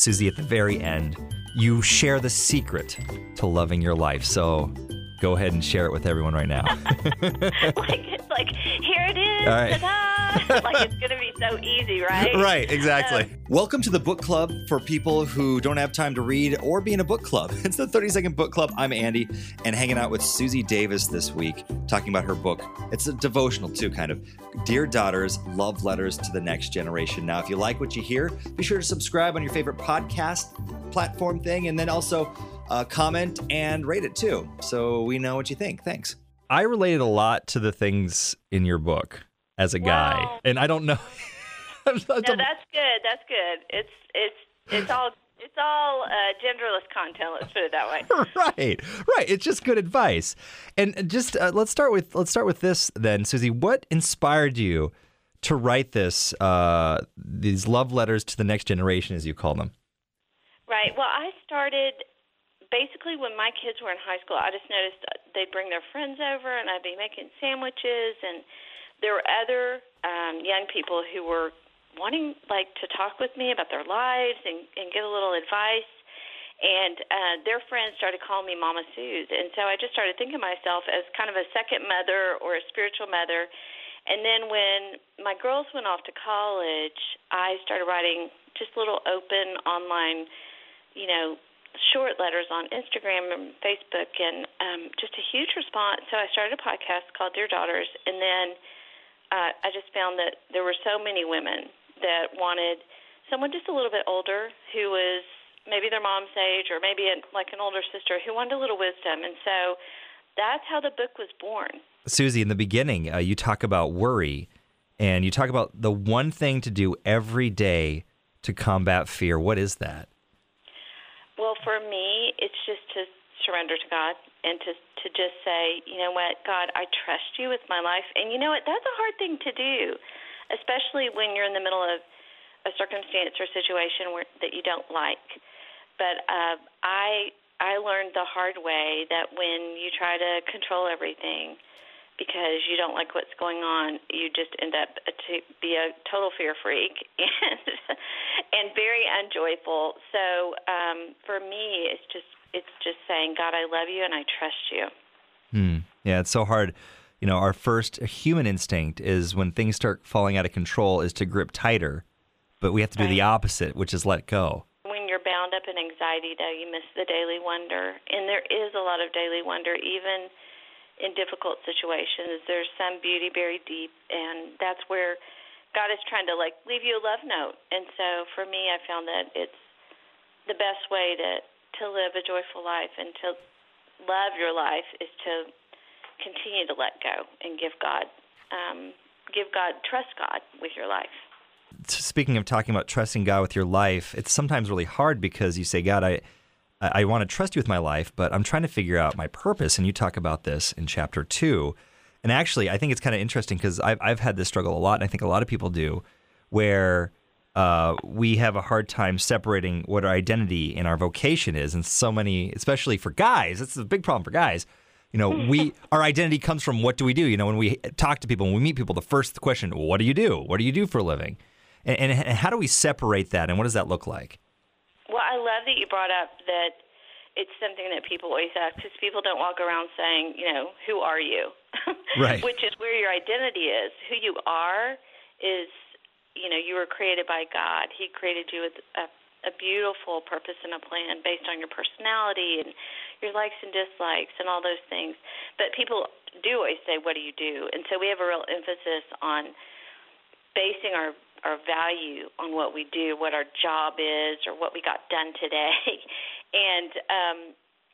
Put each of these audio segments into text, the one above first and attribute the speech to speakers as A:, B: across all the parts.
A: Susie, at the very end, you share the secret to loving your life. So go ahead and share it with everyone right now.
B: like it's like here it is.
A: All right.
B: Ta-da! like it's gonna be so easy, right?
A: right, exactly. Welcome to the book club for people who don't have time to read or be in a book club. It's the 30 Second Book Club. I'm Andy and hanging out with Susie Davis this week, talking about her book. It's a devotional, too, kind of. Dear Daughters, Love Letters to the Next Generation. Now, if you like what you hear, be sure to subscribe on your favorite podcast platform thing and then also uh, comment and rate it too so we know what you think. Thanks. I related a lot to the things in your book as a guy, and I don't know.
B: No, that's good. That's good. It's it's it's all it's all uh, genderless content. Let's put it that way.
A: right, right. It's just good advice. And just uh, let's start with let's start with this then, Susie. What inspired you to write this? Uh, these love letters to the next generation, as you call them.
B: Right. Well, I started basically when my kids were in high school. I just noticed they'd bring their friends over, and I'd be making sandwiches, and there were other um, young people who were wanting like to talk with me about their lives and, and get a little advice. And uh, their friends started calling me Mama Suze, and so I just started thinking of myself as kind of a second mother or a spiritual mother. And then when my girls went off to college, I started writing just little open online, you know, short letters on Instagram and Facebook, and um, just a huge response. So I started a podcast called Dear Daughters, and then uh, I just found that there were so many women that wanted someone just a little bit older who was maybe their mom's age or maybe a, like an older sister who wanted a little wisdom, and so that's how the book was born.
A: Susie, in the beginning, uh, you talk about worry, and you talk about the one thing to do every day to combat fear. What is that?
B: Well, for me, it's just to surrender to God and to to just say, you know what, God, I trust you with my life. And you know what? That's a hard thing to do, especially when you're in the middle of a circumstance or situation where that you don't like. But uh, I I learned the hard way that when you try to control everything because you don't like what's going on, you just end up to be a total fear freak and and very unjoyful. So um, for me, it's just it's just saying, God, I love you and I trust you.
A: Hmm. Yeah, it's so hard. You know, our first human instinct is when things start falling out of control is to grip tighter, but we have to do the opposite, which is let go.
B: When you're bound up in anxiety, though, you miss the daily wonder, and there is a lot of daily wonder, even in difficult situations. There's some beauty buried deep, and that's where God is trying to like leave you a love note. And so for me, I found that it's the best way to to live a joyful life and to love your life is to continue to let go and give God, um, give God, trust God with your life.
A: Speaking of talking about trusting God with your life, it's sometimes really hard because you say, God, I, I want to trust you with my life, but I'm trying to figure out my purpose. And you talk about this in chapter two. And actually, I think it's kind of interesting because I've, I've had this struggle a lot, and I think a lot of people do, where uh, we have a hard time separating what our identity and our vocation is. And so many, especially for guys, it's a big problem for guys. You know, we our identity comes from what do we do? You know, when we talk to people, when we meet people, the first question, what do you do? What do you do for a living? And, and, and how do we separate that? And what does that look like?
B: Well, I love that you brought up that it's something that people always ask because people don't walk around saying, you know, who are you?
A: Right.
B: Which is where your identity is. Who you are is, you know, you were created by God. He created you with a, a beautiful purpose and a plan based on your personality and your likes and dislikes and all those things. But people do always say, what do you do? And so we have a real emphasis on basing our our value on what we do, what our job is, or what we got done today. and um,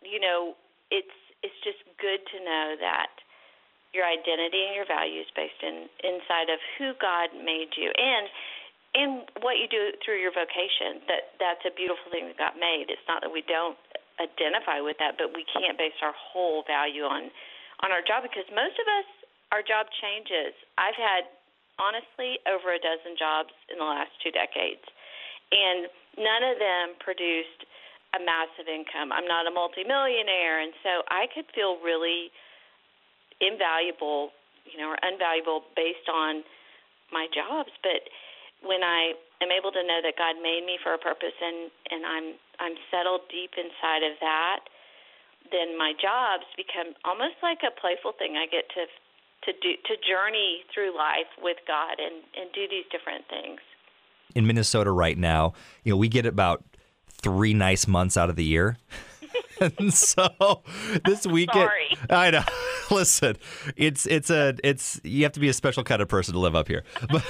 B: you know, it's it's just good to know that your identity and your value is based in inside of who God made you and and what you do through your vocation. That that's a beautiful thing that got made. It's not that we don't identify with that, but we can't base our whole value on on our job because most of us our job changes. I've had honestly over a dozen jobs in the last two decades, and none of them produced a massive income. I'm not a multimillionaire, and so I could feel really invaluable, you know, or unvaluable based on my jobs. But when I am able to know that God made me for a purpose and and I'm I'm settled deep inside of that, then my jobs become almost like a playful thing. I get to to do to journey through life with God and and do these different things.
A: In Minnesota right now, you know, we get about three nice months out of the year. and so this weekend
B: Sorry.
A: I know. Listen, it's it's a it's you have to be a special kind of person to live up here. But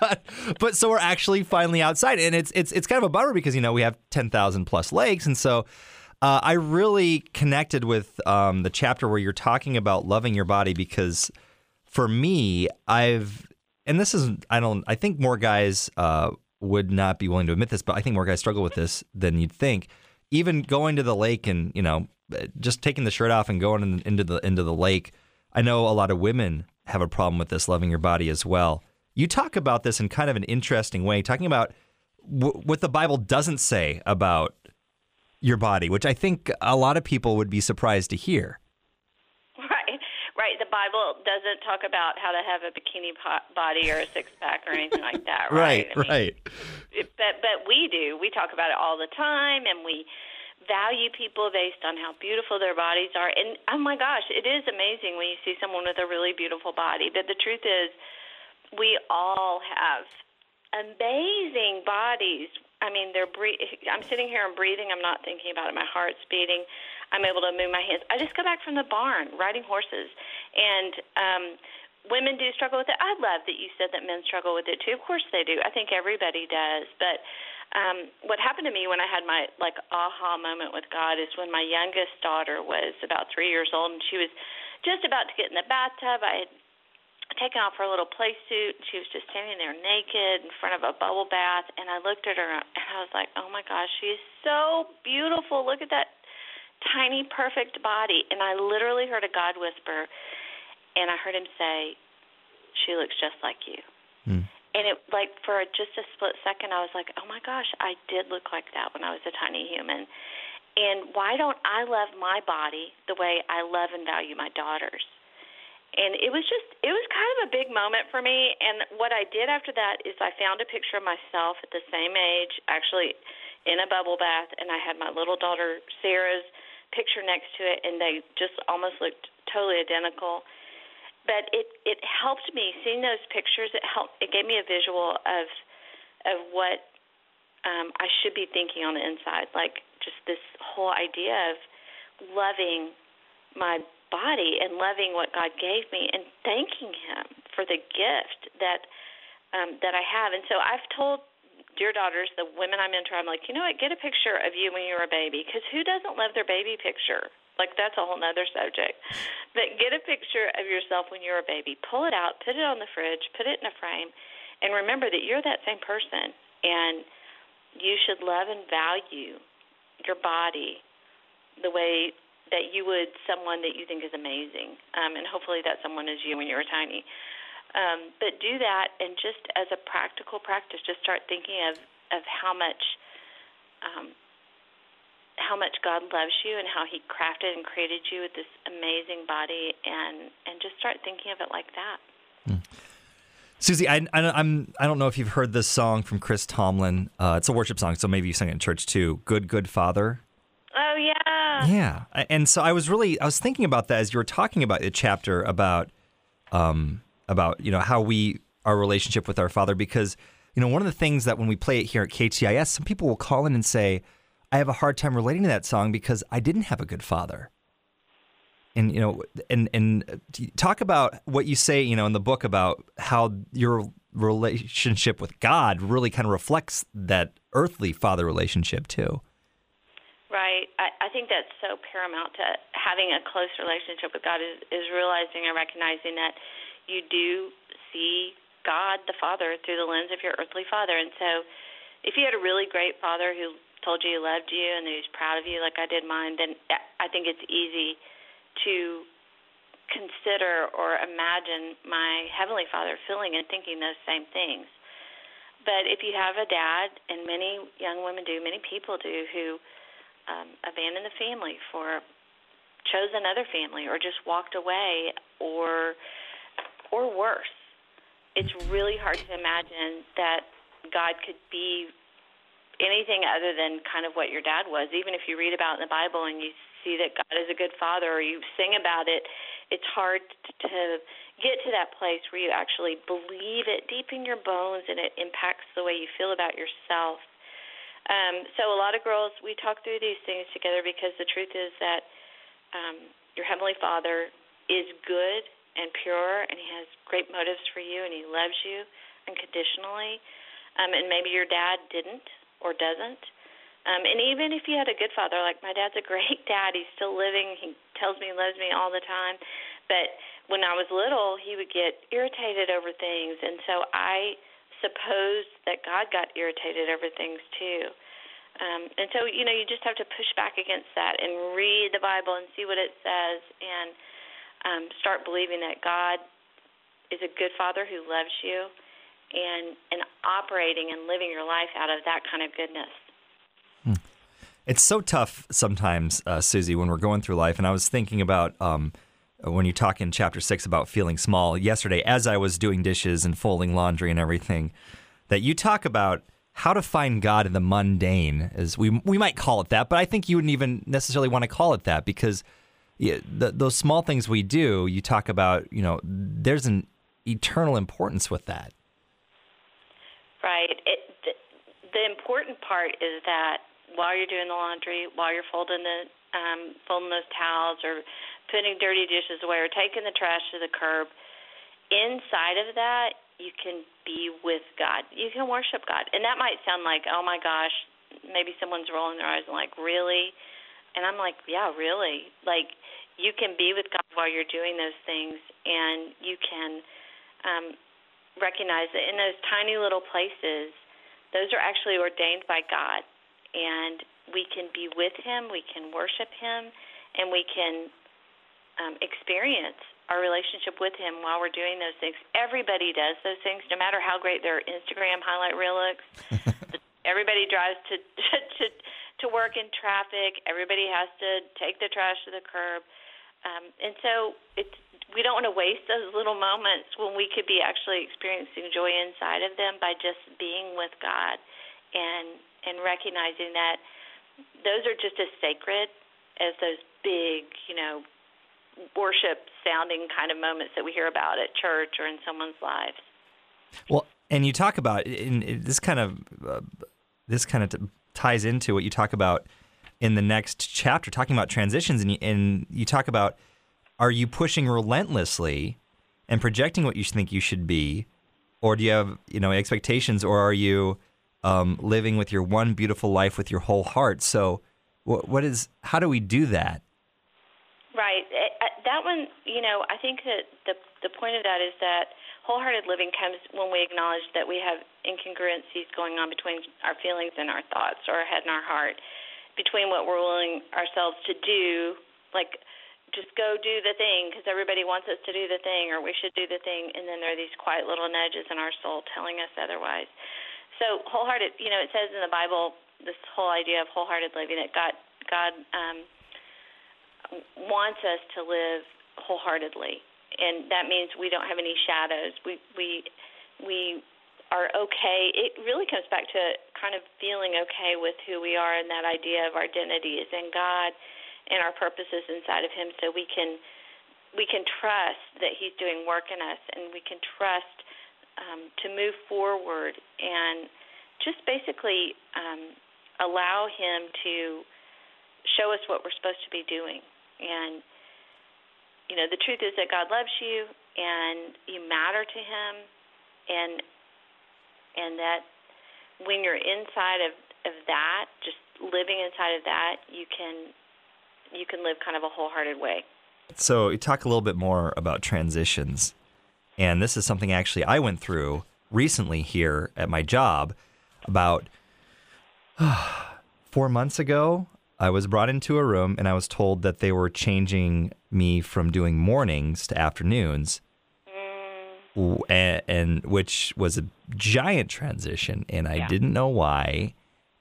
A: but but so we're actually finally outside and it's it's it's kind of a bummer because you know we have 10,000 plus lakes and so uh, I really connected with um, the chapter where you're talking about loving your body because for me, I've and this is I don't I think more guys uh, would not be willing to admit this, but I think more guys struggle with this than you'd think. Even going to the lake and you know just taking the shirt off and going in, into the into the lake. I know a lot of women have a problem with this, loving your body as well. You talk about this in kind of an interesting way, talking about w- what the Bible doesn't say about your body, which I think a lot of people would be surprised to hear.
B: Right, right. The Bible doesn't talk about how to have a bikini body or a six pack or anything like that. Right,
A: Right, right.
B: It, but but we do. We talk about it all the time, and we value people based on how beautiful their bodies are. And oh my gosh, it is amazing when you see someone with a really beautiful body. But the truth is, we all have amazing bodies. I mean, they're bre- I'm sitting here and breathing. I'm not thinking about it. My heart's beating. I'm able to move my hands. I just got back from the barn riding horses, and um, women do struggle with it. I love that you said that men struggle with it too. Of course they do. I think everybody does. But um, what happened to me when I had my like aha moment with God is when my youngest daughter was about three years old, and she was just about to get in the bathtub. I had taken off her little play suit and she was just standing there naked in front of a bubble bath and I looked at her and I was like, "Oh my gosh, she is so beautiful. Look at that tiny perfect body." And I literally heard a God whisper and I heard him say, "She looks just like you."
A: Mm.
B: And it like for just a split second I was like, "Oh my gosh, I did look like that when I was a tiny human." And why don't I love my body the way I love and value my daughters? And it was just it was kind of a big moment for me. And what i did after that is i found a picture of myself at the same age actually in a bubble bath and i had my little daughter sarah's picture next to it and they just almost looked totally identical. But it it helped me seeing those pictures. It helped it gave me a visual of of what um i should be thinking on the inside. Like just this whole idea of loving my body and loving what God gave me and thanking Him for the gift that um, that I have. And so I've told dear daughters, the women I mentor, I'm like, you know what? Get a picture of you when you were a baby, because who doesn't love their baby picture? Like that's a whole nother subject. But get a picture of yourself when you were a baby. Pull it out, put it on the fridge, put it in a frame, and remember that you're that same person, and you should love and value your body the way that you would someone that you think is amazing. Um, and hopefully that someone is you when you were tiny. Um, but do that and just as a practical practice, just start thinking of, of how much um, how much God loves you and how He crafted and created you with this amazing body, and and just start thinking of it like that.
A: Susie, I, I, I'm I don't know if you've heard this song from Chris Tomlin. Uh, it's a worship song, so maybe you sang it in church too. Good, good Father.
B: Oh yeah.
A: Yeah, and so I was really I was thinking about that as you were talking about the chapter about um about you know how we our relationship with our Father because you know one of the things that when we play it here at KTIS, some people will call in and say, I have a hard time relating to that song because I didn't have a good father. And you know, and and talk about what you say, you know, in the book about how your relationship with God really kind of reflects that earthly father relationship too.
B: I think that's so paramount to having a close relationship with God is, is realizing and recognizing that you do see God the Father through the lens of your earthly father. And so if you had a really great father who told you he loved you and who's proud of you like I did mine, then I think it's easy to consider or imagine my heavenly father feeling and thinking those same things. But if you have a dad, and many young women do, many people do, who um, abandoned the family for chose another family or just walked away or or worse it's really hard to imagine that God could be anything other than kind of what your dad was. Even if you read about in the Bible and you see that God is a good father or you sing about it, it's hard to get to that place where you actually believe it deep in your bones and it impacts the way you feel about yourself. Um, so a lot of girls, we talk through these things together because the truth is that um, your heavenly Father is good and pure, and He has great motives for you, and He loves you unconditionally. Um, and maybe your dad didn't or doesn't. Um, and even if you had a good father, like my dad's a great dad, he's still living. He tells me he loves me all the time. But when I was little, he would get irritated over things, and so I supposed that God got irritated over things too. Um, and so, you know, you just have to push back against that and read the Bible and see what it says and um, start believing that God is a good father who loves you and and operating and living your life out of that kind of goodness.
A: Hmm. It's so tough sometimes, uh, Susie, when we're going through life. And I was thinking about um, when you talk in chapter six about feeling small yesterday, as I was doing dishes and folding laundry and everything, that you talk about how to find God in the mundane, as we we might call it that, but I think you wouldn't even necessarily want to call it that because yeah, the, those small things we do, you talk about, you know, there's an eternal importance with that.
B: Right. It, the, the important part is that while you're doing the laundry, while you're folding the um, folding those towels, or putting dirty dishes away, or taking the trash to the curb, inside of that you can be with God. You can worship God, and that might sound like, oh my gosh, maybe someone's rolling their eyes and like, really? And I'm like, yeah, really. Like you can be with God while you're doing those things, and you can um, recognize that in those tiny little places, those are actually ordained by God. And we can be with Him, we can worship Him, and we can um, experience our relationship with Him while we're doing those things. Everybody does those things, no matter how great their Instagram highlight reel looks. Everybody drives to, to to work in traffic. Everybody has to take the trash to the curb, um, and so it's we don't want to waste those little moments when we could be actually experiencing joy inside of them by just being with God and and recognizing that those are just as sacred as those big, you know, worship sounding kind of moments that we hear about at church or in someone's lives.
A: Well, and you talk about in, this kind of uh, this kind of t- ties into what you talk about in the next chapter, talking about transitions, and you, and you talk about are you pushing relentlessly and projecting what you think you should be, or do you have you know expectations, or are you um, living with your one beautiful life with your whole heart? So, what, what is how do we do that?
B: Right. That one, you know, I think that the the point of that is that wholehearted living comes when we acknowledge that we have incongruencies going on between our feelings and our thoughts, or our head and our heart, between what we're willing ourselves to do, like just go do the thing because everybody wants us to do the thing or we should do the thing and then there are these quiet little nudges in our soul telling us otherwise. So wholehearted you know it says in the bible this whole idea of wholehearted living that god god um wants us to live wholeheartedly. And that means we don't have any shadows. We we we are okay. It really comes back to kind of feeling okay with who we are and that idea of our identity is in god and our purposes inside of Him, so we can we can trust that He's doing work in us, and we can trust um, to move forward and just basically um, allow Him to show us what we're supposed to be doing. And you know, the truth is that God loves you, and you matter to Him, and and that when you're inside of of that, just living inside of that, you can you can live kind of a wholehearted way.
A: So, you talk a little bit more about transitions. And this is something actually I went through recently here at my job about four months ago. I was brought into a room and I was told that they were changing me from doing mornings to afternoons, mm. and, and, which was a giant transition, and I yeah. didn't know why.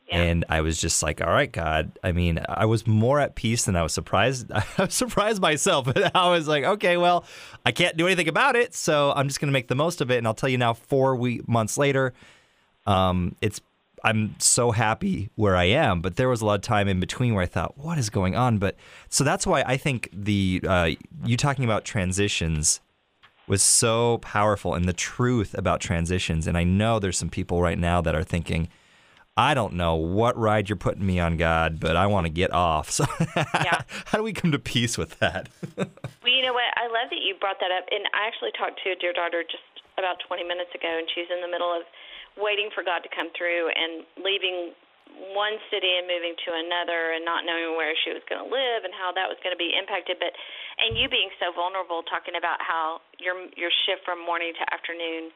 B: Yeah.
A: And I was just like, all right, God. I mean, I was more at peace than I was surprised. I was surprised myself. I was like, okay, well, I can't do anything about it, so I'm just going to make the most of it. And I'll tell you now, four week, months later, um, it's I'm so happy where I am. But there was a lot of time in between where I thought, what is going on? But so that's why I think the uh, you talking about transitions was so powerful and the truth about transitions. And I know there's some people right now that are thinking, I don't know what ride you're putting me on, God, but I want to get off. So,
B: Yeah.
A: how do we come to peace with that?
B: Well, you know what? I love that you brought that up. And I actually talked to a dear daughter just about 20 minutes ago, and she's in the middle of waiting for God to come through and leaving one city and moving to another and not knowing where she was going to live and how that was going to be impacted. But and you being so vulnerable, talking about how your your shift from morning to afternoon,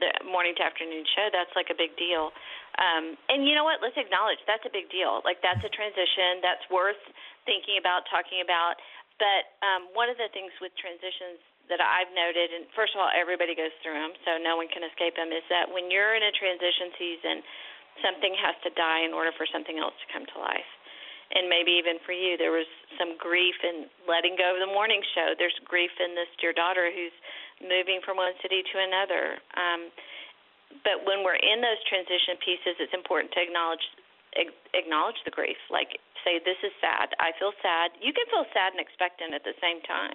B: the morning to afternoon show, that's like a big deal. Um, and you know what? Let's acknowledge that's a big deal. Like that's a transition that's worth thinking about, talking about. But um, one of the things with transitions that I've noted, and first of all, everybody goes through them, so no one can escape them, is that when you're in a transition season, something has to die in order for something else to come to life. And maybe even for you, there was some grief in letting go of the morning show. There's grief in this dear daughter who's moving from one city to another. Um, but when we're in those transition pieces, it's important to acknowledge acknowledge the grief. Like say, this is sad. I feel sad. You can feel sad and expectant at the same time,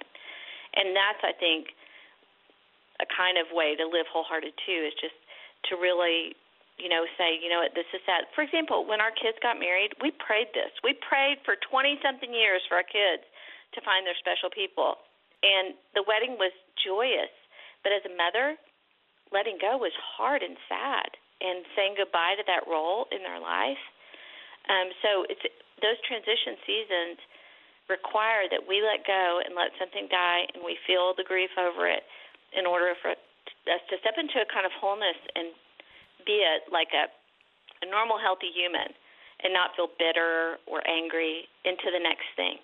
B: and that's I think a kind of way to live wholehearted too. Is just to really you know, say, you know what, this is sad. For example, when our kids got married, we prayed this. We prayed for 20 something years for our kids to find their special people. And the wedding was joyous. But as a mother, letting go was hard and sad and saying goodbye to that role in their life. Um, so it's those transition seasons require that we let go and let something die and we feel the grief over it in order for us to step into a kind of wholeness and be a like a, a normal healthy human and not feel bitter or angry into the next thing.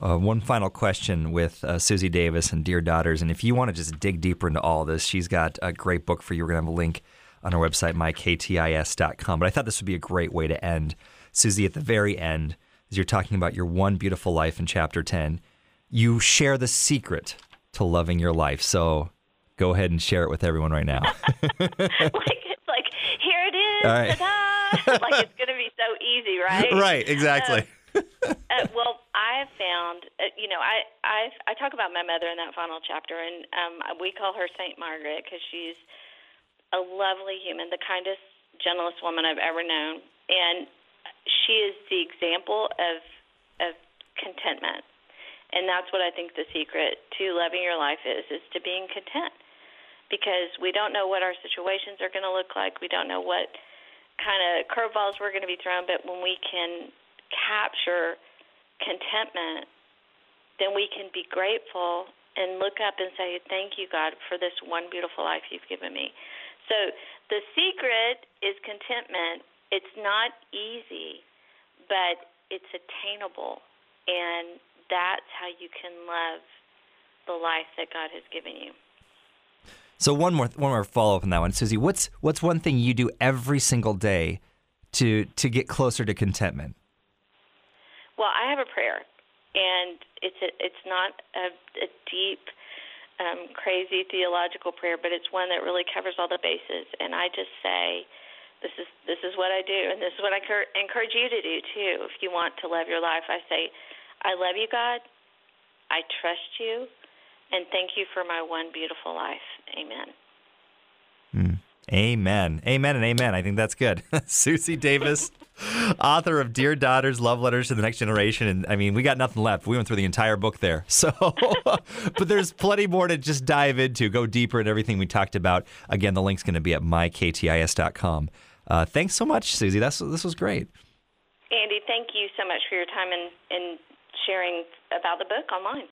A: Uh, one final question with uh, Susie Davis and Dear Daughters. And if you want to just dig deeper into all this, she's got a great book for you. We're going to have a link on our website, myktis.com. But I thought this would be a great way to end. Susie, at the very end, as you're talking about your one beautiful life in chapter 10, you share the secret to loving your life. So go ahead and share it with everyone right now.
B: like it's like here it is,
A: All right.
B: ta-da! like it's going to be so easy, right?
A: right, exactly.
B: uh, well, I've found, uh, you know, I I I talk about my mother in that final chapter, and um, we call her Saint Margaret because she's a lovely human, the kindest, gentlest woman I've ever known, and she is the example of of contentment, and that's what I think the secret to loving your life is: is to being content, because we don't know what our situations are going to look like, we don't know what kind of curveballs we're going to be thrown, but when we can capture contentment, then we can be grateful and look up and say, Thank you, God, for this one beautiful life you've given me. So the secret is contentment. It's not easy, but it's attainable. And that's how you can love the life that God has given you.
A: So one more one more follow up on that one, Susie. What's what's one thing you do every single day to to get closer to contentment?
B: Well, I have a prayer, and it's a, it's not a, a deep, um, crazy theological prayer, but it's one that really covers all the bases. And I just say, this is this is what I do, and this is what I cur- encourage you to do too. If you want to love your life, I say, I love you, God. I trust you, and thank you for my one beautiful life. Amen. Hmm.
A: Amen. Amen and amen. I think that's good. Susie Davis, author of Dear Daughters, Love Letters to the Next Generation. And I mean, we got nothing left. We went through the entire book there. So, but there's plenty more to just dive into, go deeper in everything we talked about. Again, the link's going to be at myktis.com. Uh, thanks so much, Susie. That's, this was great.
B: Andy, thank you so much for your time and, and sharing about the book online.